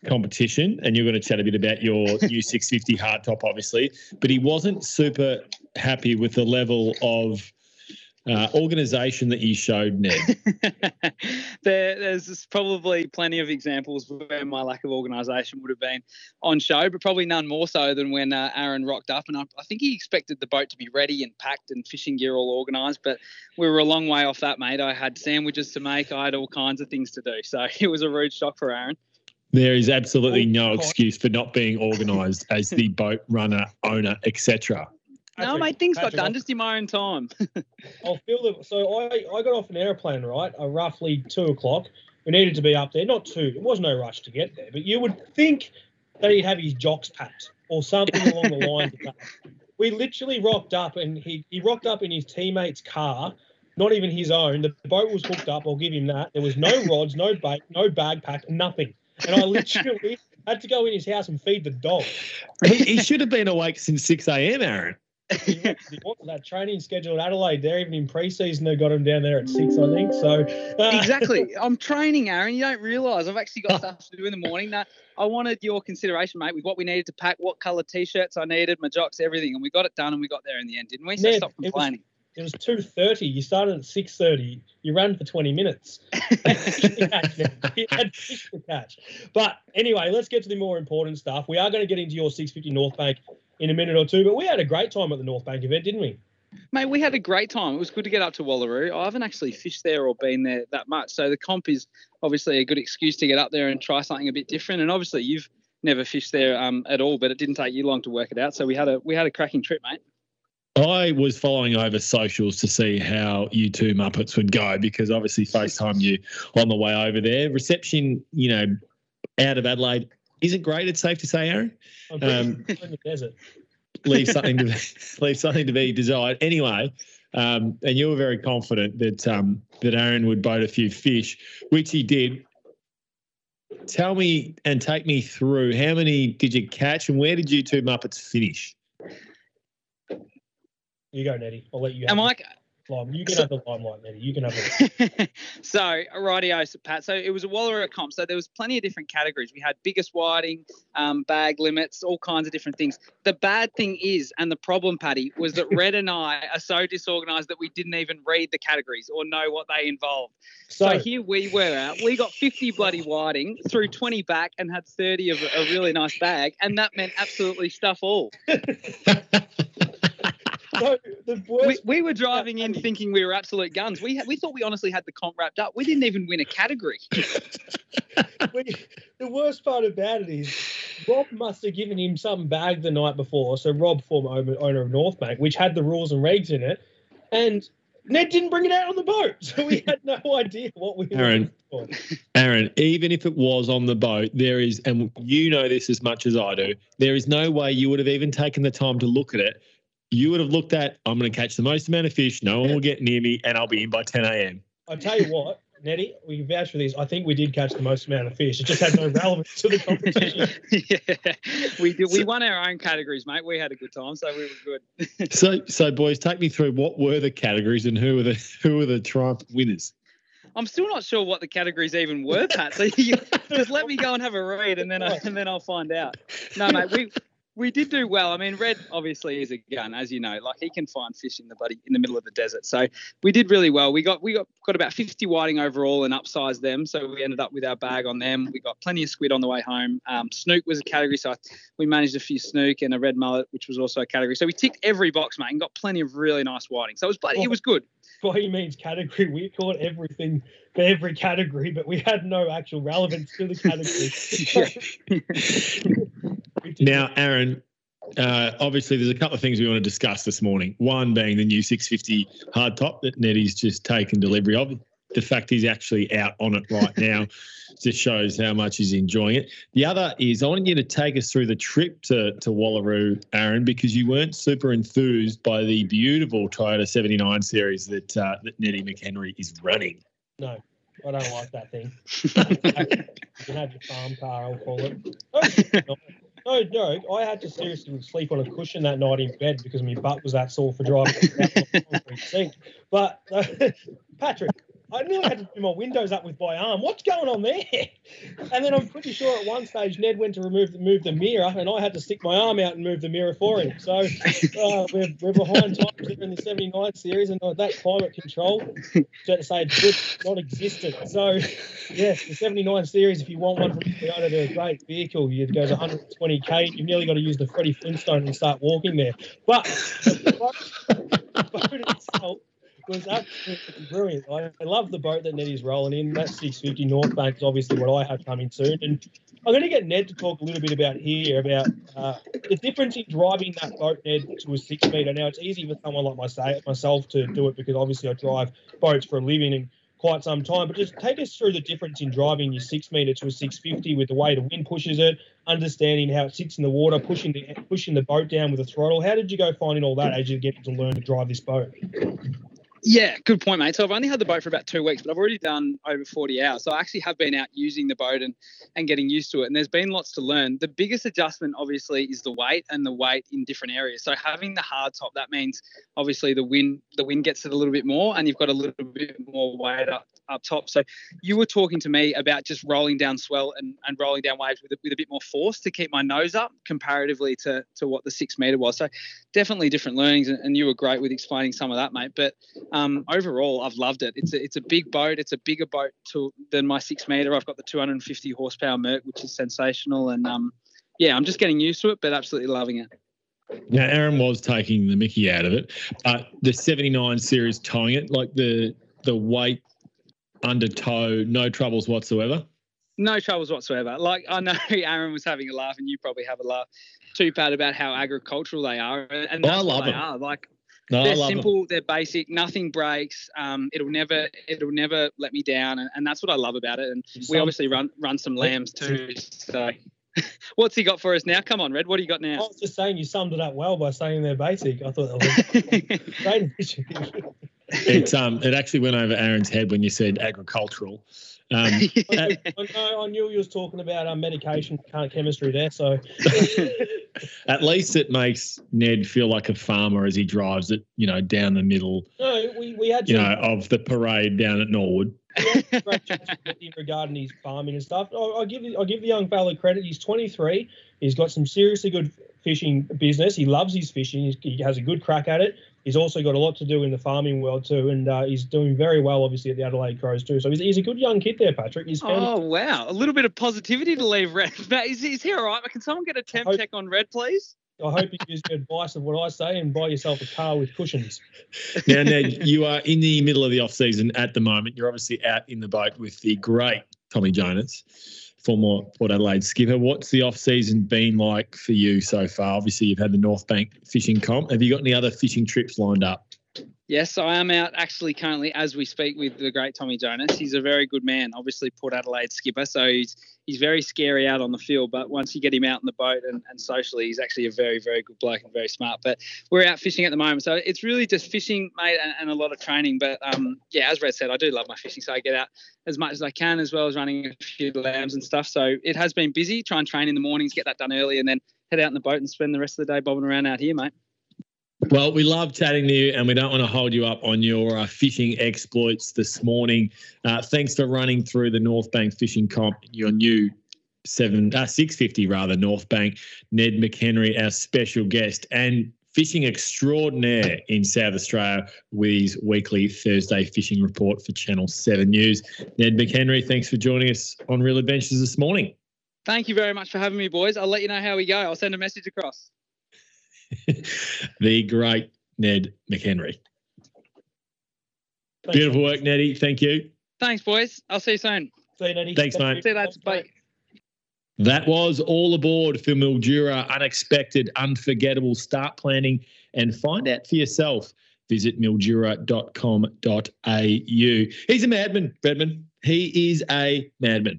competition, and you're going to chat a bit about your new 650 hardtop, obviously. But he wasn't super happy with the level of uh, organisation that you showed, Ned. [laughs] there, there's probably plenty of examples where my lack of organisation would have been on show, but probably none more so than when uh, Aaron rocked up. And I, I think he expected the boat to be ready and packed and fishing gear all organised, but we were a long way off that, mate. I had sandwiches to make, I had all kinds of things to do. So [laughs] it was a rude shock for Aaron. There is absolutely no Oh, excuse for not being organised as the boat runner, owner, etc. no, Patrick- mate, things got Patrick, done just in my own time. [laughs] I'll feel the so I, I got off an airplane right uh, roughly two o'clock. We needed to be up there. Not two. It was no rush to get there, but you would think that he'd have his jocks packed or something along the [laughs] lines of that. We literally rocked up and he, he rocked up in his teammate's car, not even his own. The boat was hooked up. I'll give him that. There was no rods, no bait, no bag pack, nothing. And I literally had to go in his house and feed the dog. [laughs] he, he should have been awake since 6 a.m., Aaron. He wanted- he wanted that training schedule at Adelaide. There, even in pre-season, they got him down there at six, I think. So uh, exactly. [laughs] I'm training, Aaron. You don't realise I've actually got [laughs] stuff to do in the morning. That I wanted your consideration, mate, with what we needed to pack, what colour t-shirts I needed, my jocks, everything, and we got it done, and we got there in the end, didn't we? So Ned, stop it was- complaining. It was two thirty. You started at six thirty. You ran for twenty minutes. [laughs] you had fish to catch. But anyway, let's get to the more important stuff. We are going to get into your six fifty North Bank in a minute or two. But we had a great time at the North Bank event, didn't we? Mate, we had a great time. It was good to get up to Wallaroo. I haven't actually fished there or been there that much, so the comp is obviously a good excuse to get up there and try something a bit different. And obviously, you've never fished there um, at all, but it didn't take you long to work it out. So we had a we had a cracking trip, mate. I was following over socials to see how you two Muppets would go because obviously FaceTime you on the way over there. Reception, you know, out of Adelaide isn't great. It's safe to say, Aaron. I'm Um, in the desert. Leave something to be, [laughs] leave something to be desired. Anyway, um, and you were very confident that um, that Aaron would boat a few fish, which he did. Tell me and take me through how many did you catch and where did you two Muppets finish? You go, Nettie. I'll let you. Am have I? the You can So- have the limelight. You can have it. [laughs] so rightio, so Pat. So it was a Wallaroo comp. So there was plenty of different categories. We had biggest whiting, um, bag limits, all kinds of different things. The bad thing is, and the problem, Paddy, was that Red and I [laughs] are so disorganised that we didn't even read the categories or know what they involved. So, So, here we were out. We got 50 bloody whiting, threw 20 back, and had 30 of a really nice bag, and that meant absolutely stuff all. [laughs] so the We, worst. we were [laughs] driving in thinking we were absolute guns. We had, we thought we honestly had the comp wrapped up. We didn't even win a category. [laughs] [laughs] we- the worst part about it is Rob must have given him some bag the night before. So Rob, former owner owner of North Bank, which had the rules and regs in it, and Ned didn't bring it out on the boat, so we had no idea what we were Aaron. looking. Aaron, even if it was on the boat, there is, and you know this as much as I do, there is no way you would have even taken the time to look at it. You would have looked at, I'm going to catch the most amount of fish. No one will get near me, and I'll be in by 10 a.m. I tell you what, Neddy, we can vouch for this. I think we did catch the most amount of fish. It just had no relevance to the competition. [laughs] yeah, we did. We won our own categories, mate. We had a good time, so we were good. [laughs] So, so boys, take me through what were the categories and who were the [laughs] who were the triumph winners. I'm still not sure what the categories even were, Pat. So you just let me go and have a read, and then I, and then I'll find out. No, mate, we we did do well. I mean, Red obviously is a gun, as you know. Like he can find fish in the buddy in the middle of the desert. So we did really well. We got we got got about 50 whiting overall and upsized them. So we ended up with our bag on them. We got plenty of squid on the way home. Um, snook was a category, so we managed a few snook and a red mullet, which was also a category. So we ticked every box, mate, and got plenty of really nice whiting. So it was bloody, it was good. By any means, category, we caught everything for every category, but we had no actual relevance to the category. [laughs] Now, Aaron, uh, obviously, there's a couple of things we want to discuss this morning. One being the new 650 hardtop that Neddy's just taken delivery of. The fact he's actually out on it right [laughs] now just shows how much he's enjoying it. The other is I want you to take us through the trip to, to Wallaroo, Aaron, because you weren't super enthused by the beautiful Toyota 79 series that uh, that Nettie McHenry is running. No, I don't like that thing. [laughs] you can have your farm car, I'll call it. [laughs] No, no joke. I had to seriously sleep on a cushion that night in bed because my butt was that sore for driving [laughs] around on the concrete sink. But [laughs] Patrick, I nearly had to do my windows up with my arm. What's going on there? And then I'm pretty sure at one stage Ned went to remove the move the mirror, and I had to stick my arm out and move the mirror for him. So uh, we're, we're behind times there in the 79 series, and uh, that climate control, to say it's not existent. So yes, the 79 series, if you want one from Toyota, they're a great vehicle. It goes 120k. You've nearly got to use the Freddie Flintstone and start walking there. But the boat, boat itself was absolutely brilliant. I, I love the boat that Neddy's rolling in. That 650 North Bank is obviously what I have coming soon. And I'm going to get Ned to talk a little bit about here about uh, the difference in driving that boat, Ned, to a six metre. Now, it's easy for someone like myself, myself to do it because obviously I drive boats for a living and quite some time. But just take us through the difference in driving your six metre to a 650 with the way the wind pushes it, understanding how it sits in the water, pushing the pushing the boat down with a throttle. How did you go finding all that as you get to learn to drive this boat? Yeah, good point, mate. So I've only had the boat for about two weeks, but I've already done over 40 hours. So I actually have been out using the boat and, and getting used to it. And there's been lots to learn. The biggest adjustment, obviously, is the weight and the weight in different areas. So having the hard top, that means obviously the wind the wind gets it a little bit more, and you've got a little bit more weight up up top. So you were talking to me about just rolling down swell and, and rolling down waves with a, with a bit more force to keep my nose up comparatively to, to what the six meter was. So definitely different learnings, and, you were great with explaining some of that, mate. But um, overall, I've loved it. It's a, it's a big boat. It's a bigger boat to, than my six meter. I've got the 250 horsepower Merc, which is sensational. And um, yeah, I'm just getting used to it, but absolutely loving it. Now, Aaron was taking the Mickey out of it, but the 79 series towing it, like the the weight under tow, no troubles whatsoever. No troubles whatsoever. Like I know [laughs] Aaron was having a laugh, and you probably have a laugh too, Pat, about how agricultural they are, and Oh, I love what they them. are. Like No, they're love them. simple, they're basic, nothing breaks. Um, it'll never, it'll never let me down, and, and that's what I love about it. And we obviously run run some lambs too. So, [laughs] what's he got for us now? Come on, Red. What do you got now? I now? was just saying you summed it up well by saying they're basic. I thought that was [laughs] great addition. It's um, it actually went over Aaron's head when you said agricultural. Um, [laughs] I, I know I knew you was talking about um, medication chemistry there. So [laughs] at least it makes Ned feel like a farmer as he drives it, you know, down the middle, no, we, we had you know, of the parade down at Norwood. great chats with him regarding his farming and stuff. I, I give I give the young fella credit. He's 23. He's got some seriously good fishing business. He loves his fishing. He has a good crack at it. He's also got a lot to do in the farming world too, and uh, he's doing very well, obviously, at the Adelaide Crows too. So he's, he's a good young kid there, Patrick. He's Oh wow! A little bit of positivity to leave Red. [laughs] Is, is he all right? Can someone get a temp hope- check on Red, please? I hope you use the advice of what I say and buy yourself a car with cushions. Now, Ned, you are in the middle of the off season at the moment. You're obviously out in the boat with the great Tommy Jonas, former Port Adelaide skipper. What's the off season been like for you so far? Obviously, you've had the North Bank fishing comp. Have you got any other fishing trips lined up? Yes, I am out actually currently as we speak with the great Tommy Jonas. He's a very good man, obviously Port Adelaide skipper, so he's he's very scary out on the field. But once you get him out in the boat and, and socially, he's actually a very very good bloke and very smart. But we're out fishing at the moment, so it's really just fishing, mate, and, and a lot of training. But um, yeah, as Red said, I do love my fishing, so I get out as much as I can, as well as running a few lambs and stuff. So it has been busy. Try and train in the mornings, get that done early, and then head out in the boat and spend the rest of the day bobbing around out here, mate. Well, we love chatting to you, and we don't want to hold you up on your uh, fishing exploits this morning. Uh, thanks for running through the North Bank Fishing Comp, your new seven uh, six fifty rather North Bank. Ned McHenry, our special guest, and fishing extraordinaire in South Australia with his weekly Thursday fishing report for Channel Seven News. Ned McHenry, thanks for joining us on Real Adventures this morning. Thank you very much for having me, boys. I'll let you know how we go. I'll send a message across. [laughs] the great Ned McHenry. Thanks. Beautiful work, Neddy. Thank you. Thanks, boys. I'll see you soon. See you, Neddy. Thanks, mate. See you later. Bye. That was all aboard for Mildura. Unexpected, unforgettable. Start planning and find out for yourself. Visit mildura.com.au. He's a madman, Redman. He is a madman.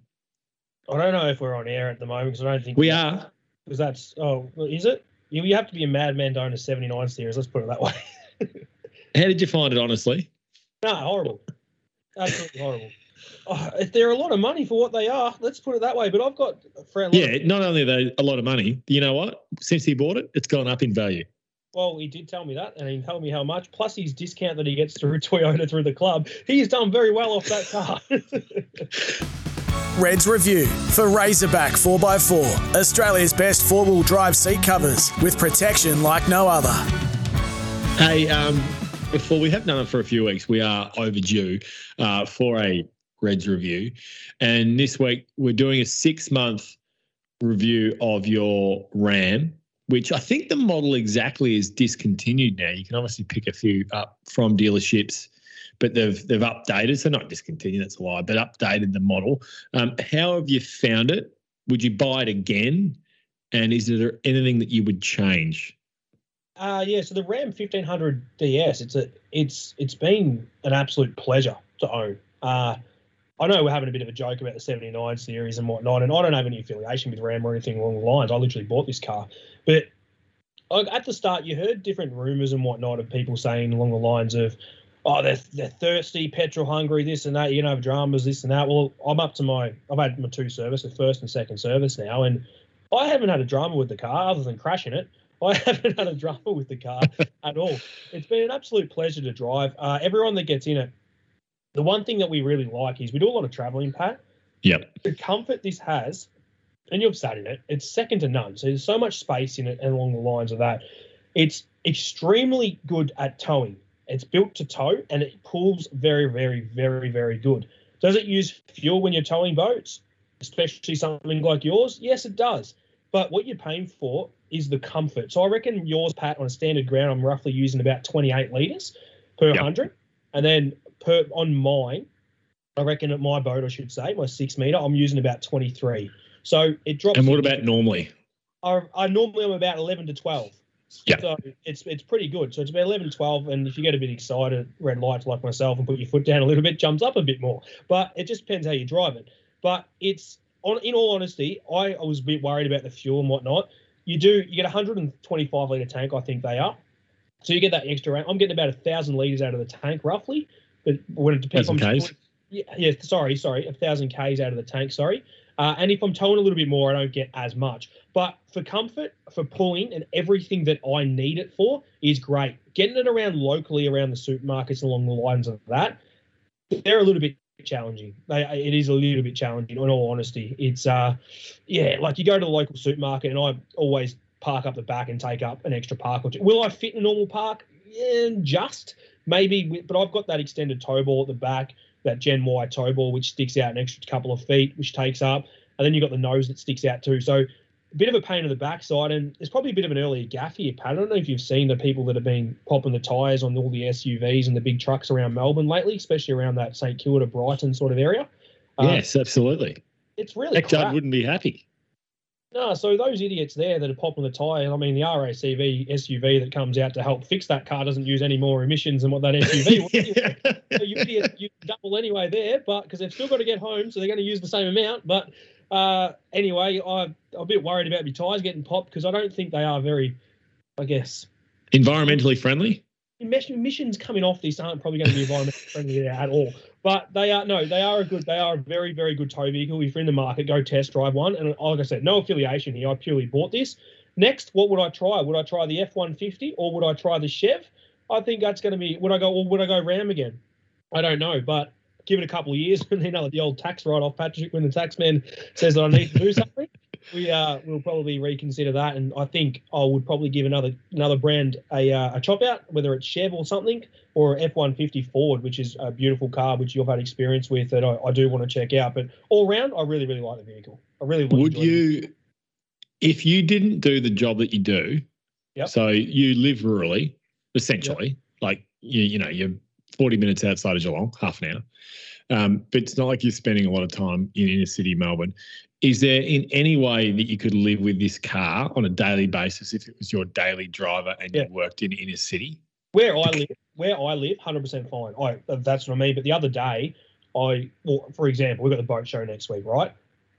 I don't know if we're on air at the moment because I don't think We are. Because that's oh, is it? You, you have to be a madman to own a 79 series. Let's put it that way. [laughs] How did you find it, honestly? no, horrible. Absolutely horrible. Oh, if they're a lot of money for what they are, let's put it that way. But I've got a friend. Yeah, not only are they a lot of money, you know what? Since he bought it, it's gone up in value. Well, he did tell me that, and he told me how much. Plus his discount that he gets through [laughs] Toyota through the club. He's done very well off that car. [laughs] Reds Review for Razorback 4x4, Australia's best four wheel drive seat covers with protection like no other. Hey, um, before we have done it for a few weeks, we are overdue uh, for a Reds review. And this week, we're doing a six month review of your RAM, which I think the model exactly is discontinued now. You can obviously pick a few up from dealerships, but they've they've updated. So not discontinued, that's a lie, but updated the model. Um, how have you found it? Would you buy it again? And is there anything that you would change? Uh yeah, so the Ram 1500 DS, it's a it's it's been an absolute pleasure to own. Uh I know we're having a bit of a joke about the 79 series and whatnot, and I don't have any affiliation with Ram or anything along the lines. I literally bought this car, but at the start, you heard different rumors and whatnot of people saying along the lines of, "Oh, they're they're thirsty, petrol hungry, this and that. You know, dramas, this and that." Well, I'm up to my I've had my two service, the first and second service now, and I haven't had a drama with the car other than crashing it. [laughs] I haven't had a drama with the car at all. It's been an absolute pleasure to drive. Uh, everyone that gets in it, the one thing that we really like is we do a lot of traveling, Pat. Yep. The comfort this has, and you've sat in it, it's second to none. So there's so much space in it and along the lines of that. It's extremely good at towing. It's built to tow and it pulls very, very, very, very good. Does it use fuel when you're towing boats, especially something like yours? Yes, it does. But what you're paying for is the comfort. So I reckon yours, Pat, on a standard ground, I'm roughly using about 28 litres per Yep. 100. And then per on mine, I reckon at my boat, I should say, my six metre, I'm using about 23. So it drops. And what about normally? I, I normally am about 11 to 12. Yeah. So it's it's pretty good. So it's about 11 12. And if you get a bit excited, red lights like myself, and put your foot down a little bit, jumps up a bit more. But it just depends how you drive it. But it's, on in all honesty, I, I was a bit worried about the fuel and whatnot. You do, you get a 125 litre tank, I think they are. So you get that extra. I'm getting about a thousand litres out of the tank roughly. But when it depends on? Yeah, yeah, sorry, sorry, a thousand k's out of the tank. Sorry. Uh, and if I'm towing a little bit more, I don't get as much. But for comfort, for pulling, and everything that I need it for is great. Getting it around locally, around the supermarkets, along the lines of that, they're a little bit challenging. They, it is a little bit challenging. In all honesty, it's uh, yeah, like you go to the local supermarket, and I always park up the back and take up an extra park or two. Will I fit in a normal park? Yeah, just maybe, but I've got that extended tow ball at the back, that Gen Y tow ball, which sticks out an extra couple of feet, which takes up, and then you've got the nose that sticks out too. So a bit of a pain in the backside, and it's probably a bit of an earlier gaff here, Pat. I don't know if you've seen the people that have been popping the tyres on all the SUVs and the big trucks around Melbourne lately, especially around that St Kilda, Brighton sort of area. Um, yes, absolutely. It's really Judd wouldn't be happy. No, so those idiots there that are popping the tyre, I mean, the RACV SUV that comes out to help fix that car doesn't use any more emissions than what that SUV [laughs] would. so you idiot, you double anyway there, but because they've still got to get home, so they're going to use the same amount. But uh, anyway, I, I'm a bit worried about my tyres getting popped because I don't think they are very, I guess, environmentally friendly. Emissions coming off this aren't probably going to be environmentally friendly at all. But they are no, they are a good, they are a very, very good tow vehicle. If you're in the market, go test drive one. And like I said, no affiliation here. I purely bought this. Next, what would I try? Would I try the F150 or would I try the Chev? I think that's going to be. Would I go or would I go Ram again? I don't know, but give it a couple of years, [laughs] and you know the old tax write-off, Patrick, when the tax man says that I need to do something, we uh we'll probably reconsider that, and I think I would probably give another another brand a uh, a chop out, whether it's Chev or something, or F one fifty Ford, which is a beautiful car which you've had experience with that I, I do want to check out. But all round, I really really like the vehicle. I really would you, it. if you didn't do the job that you do, yep. so you live rurally, essentially, yep. like you you know you're 40 minutes outside of Geelong, half an hour. Um, but it's not like you're spending a lot of time in inner city Melbourne. Is there in any way that you could live with this car on a daily basis if it was your daily driver and yeah. you worked in inner city? Where I live, where I live, hundred percent fine. I that's not me. But the other day, I well, for example, we've got the boat show next week, right?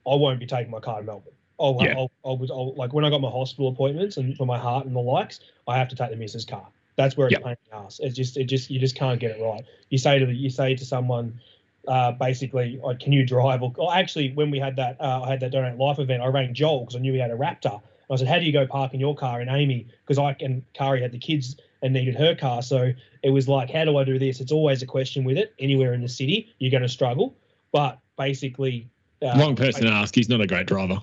I won't be taking my car to Melbourne. I'll, yeah. I'll, I'll, I'll, like when I got my hospital appointments and for my heart and the likes, I have to take the missus car. That's where it's yep. pain in the ass. It's just, it just, you just can't get it right. You say to the, you say to someone, uh, basically, like, can you drive? Or, or, actually, when we had that, uh, I had that donate life event. I rang Joel because I knew he had a Raptor. And I said, how do you go park in your car And Amy? Because I and Kari had the kids and needed her car. So it was like, how do I do this? It's always a question with it. Anywhere in the city, you're going to struggle. But basically, uh, wrong person to ask. He's not a great driver,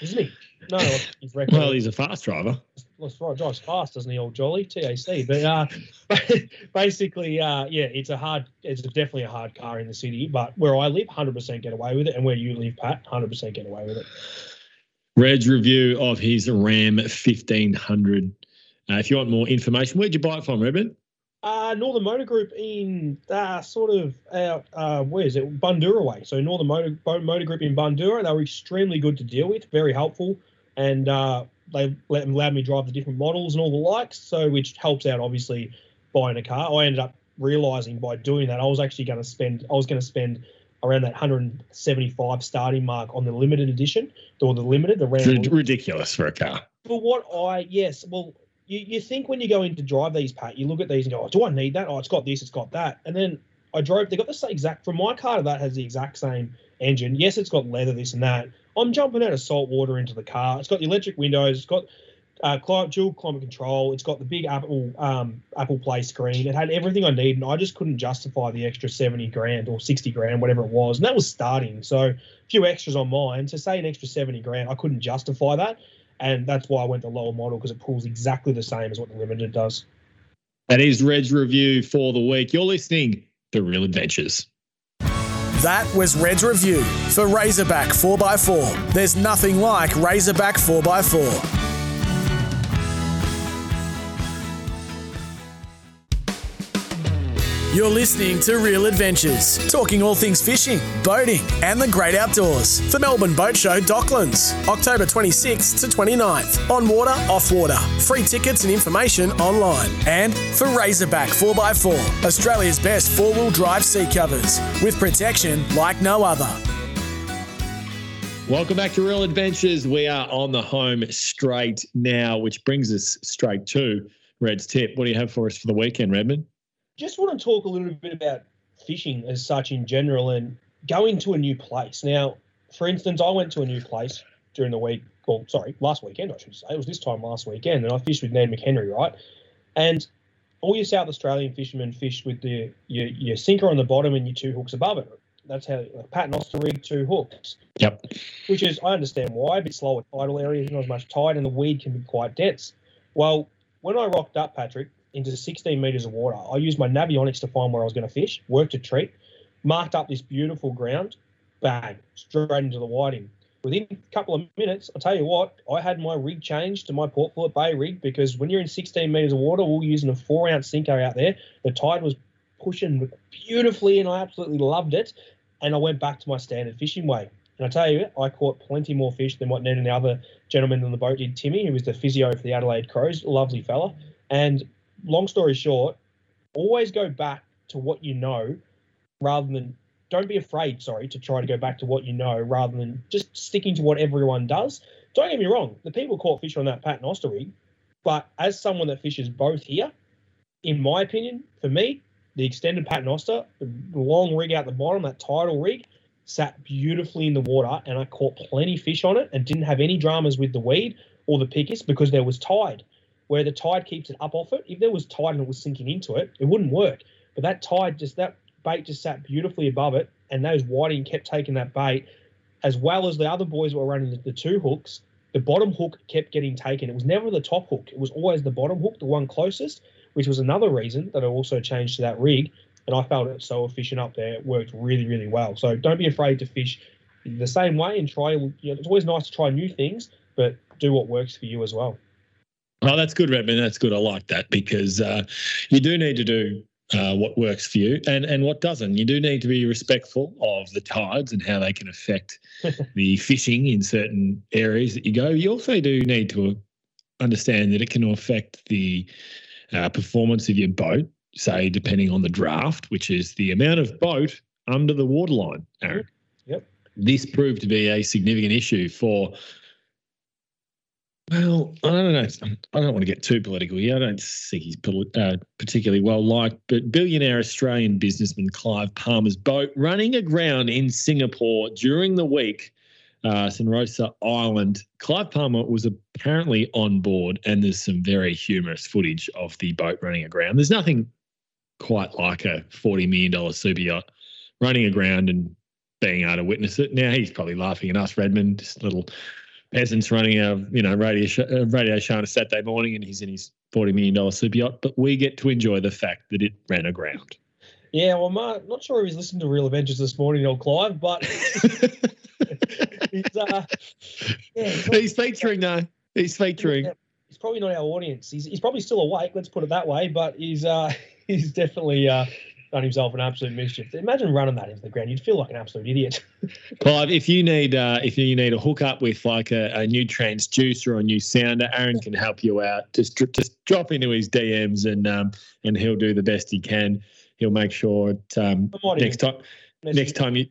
isn't he? No, he's well, he's a fast driver. Well, drives fast, doesn't he, old Jolly TAC? But uh, [laughs] basically, uh, yeah, it's a hard, it's definitely a hard car in the city. But where I live, hundred percent get away with it, and where you live, Pat, hundred percent get away with it. Red's review of his Ram fifteen hundred. Uh, if you want more information, where'd you buy it from, Redmond? Uh, Northern Motor Group in uh, sort of out, uh, where is it? Bundoora way. So Northern Motor, Motor Group in Bundoora. They were extremely good to deal with, very helpful and uh, they let, allowed me drive the different models and all the likes. So which helps out obviously buying a car. I ended up realizing by doing that I was actually going to spend I was going to spend around that 175 starting mark on the limited edition or the limited the round ridiculous for a car. For what I yes, well you, you think when you go in to drive these, Pat, you look at these and go, oh, do I need that? Oh, it's got this, it's got that. And then I drove, they got the exact, from my car to that has the exact same engine. Yes, it's got leather, this and that. I'm jumping out of salt water into the car. It's got the electric windows. It's got uh, dual climate control. It's got the big Apple um, Apple Play screen. It had everything I need, and I just couldn't justify the extra seventy grand or sixty grand, whatever it was. And that was starting. So a few extras on mine. To say an extra seventy grand, I couldn't justify that, and that's why I went the lower model because it pulls exactly the same as what the Limited does. That is Red's review for the week. You're listening to Real Adventures. That was Red's review for Razorback 4x4. There's nothing like Razorback 4x4. You're listening to Real Adventures, talking all things fishing, boating, and the great outdoors for Melbourne Boat Show Docklands, October 26th to 29th. On water, off water. Free tickets and information online. And for Razorback 4x4, Australia's best four wheel drive seat covers with protection like no other. Welcome back to Real Adventures. We are on the home straight now, which brings us straight to Red's tip. What do you have for us for the weekend, Redmond? Just want to talk a little bit about fishing as such in general and going to a new place. Now, for instance, I went to a new place during the week, or sorry, last weekend, I should say. It was this time last weekend, and I fished with Ned McHenry, right? And all your South Australian fishermen fish with the your, your sinker on the bottom and your two hooks above it. That's how like, paternoster rig, two hooks. Yep. Which is I understand why, a bit slower tidal areas, not as much tide, and the weed can be quite dense. Well, when I rocked up, Patrick, into 16 meters of water, I used my Navionics to find where I was going to fish, worked a treat, marked up this beautiful ground, bang, straight into the whiting. Within a couple of minutes, I'll tell you what, I had my rig changed to my Port Phillip Bay rig because when you're in 16 metres of water, we are using a four ounce sinker out there. The tide was pushing beautifully and I absolutely loved it. And I went back to my standard fishing way. And I tell you, I caught plenty more fish than what Ned and the other gentleman on the boat did. Timmy, who was the physio for the Adelaide Crows, lovely fella. And long story short, always go back to what you know rather than don't be afraid, sorry, to try to go back to what you know rather than just sticking to what everyone does. Don't get me wrong, the people caught fish on that paternoster rig, but as someone that fishes both here, in my opinion, for me, the extended paternoster, the long rig out the bottom, that tidal rig, sat beautifully in the water, and I caught plenty fish on it and didn't have any dramas with the weed or the pickus because there was tide. Where the tide keeps it up off it, if there was tide and it was sinking into it, it wouldn't work. But that tide just that bait just sat beautifully above it, and those whiting kept taking that bait, as well as the other boys were running the, the two hooks. The bottom hook kept getting taken. It was never the top hook. It was always the bottom hook, the one closest, which was another reason that I also changed to that rig. And I felt it so efficient up there. It worked really, really well. So don't be afraid to fish the same way and try. You know, it's always nice to try new things, but do what works for you as well. Oh, that's good, Redman. That's good. I like that because uh, you do need to do uh, what works for you and, and what doesn't. You do need to be respectful of the tides and how they can affect [laughs] the fishing in certain areas that you go. You also do need to understand that it can affect the uh, performance of your boat, say, depending on the draft, which is the amount of boat under the waterline, Aaron. Yep. This proved to be a significant issue for well, I don't know. I don't want to get too political here. I don't think he's uh, particularly well liked, but billionaire Australian businessman Clive Palmer's boat running aground in Singapore during the week, uh, Sentosa Island. Clive Palmer was apparently on board, and there's some very humorous footage of the boat running aground. There's nothing quite like a $40 million super yacht running aground and being able to witness it. Now, he's probably laughing at us, Redmond, just little peasants running a you know radio show, uh, radio show on a Saturday morning, and he's in his forty million dollar super yacht. But we get to enjoy the fact that it ran aground. Yeah, well, I'm not sure if he's listening to Real Adventures this morning or Clive, but [laughs] he's, uh, yeah, he's, he's featuring though. He's featuring. He's probably not our audience. He's, he's probably still awake. Let's put it that way. But he's uh, [laughs] he's definitely uh, done himself an absolute mischief. Imagine running that into the ground. You'd feel like an absolute idiot. [laughs] Clive, if you need uh, if you need a hook up with like a, a new transducer or a new sounder, Aaron can help you out. Just just drop into his DMs and um, and he'll do the best he can. He'll make sure it, um, next time next time you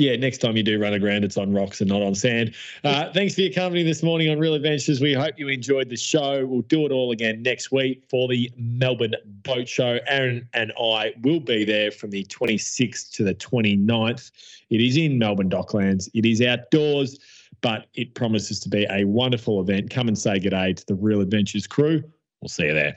yeah, next time you do run aground, it's on rocks and not on sand. Uh, [laughs] thanks for your company this morning on Real Adventures. We hope you enjoyed the show. We'll do it all again next week for the Melbourne Boat Show. Aaron and I will be there from the 26th to the 29th. It is in Melbourne Docklands. It is outdoors, but it promises to be a wonderful event. Come and say good day to the Real Adventures crew. We'll see you there.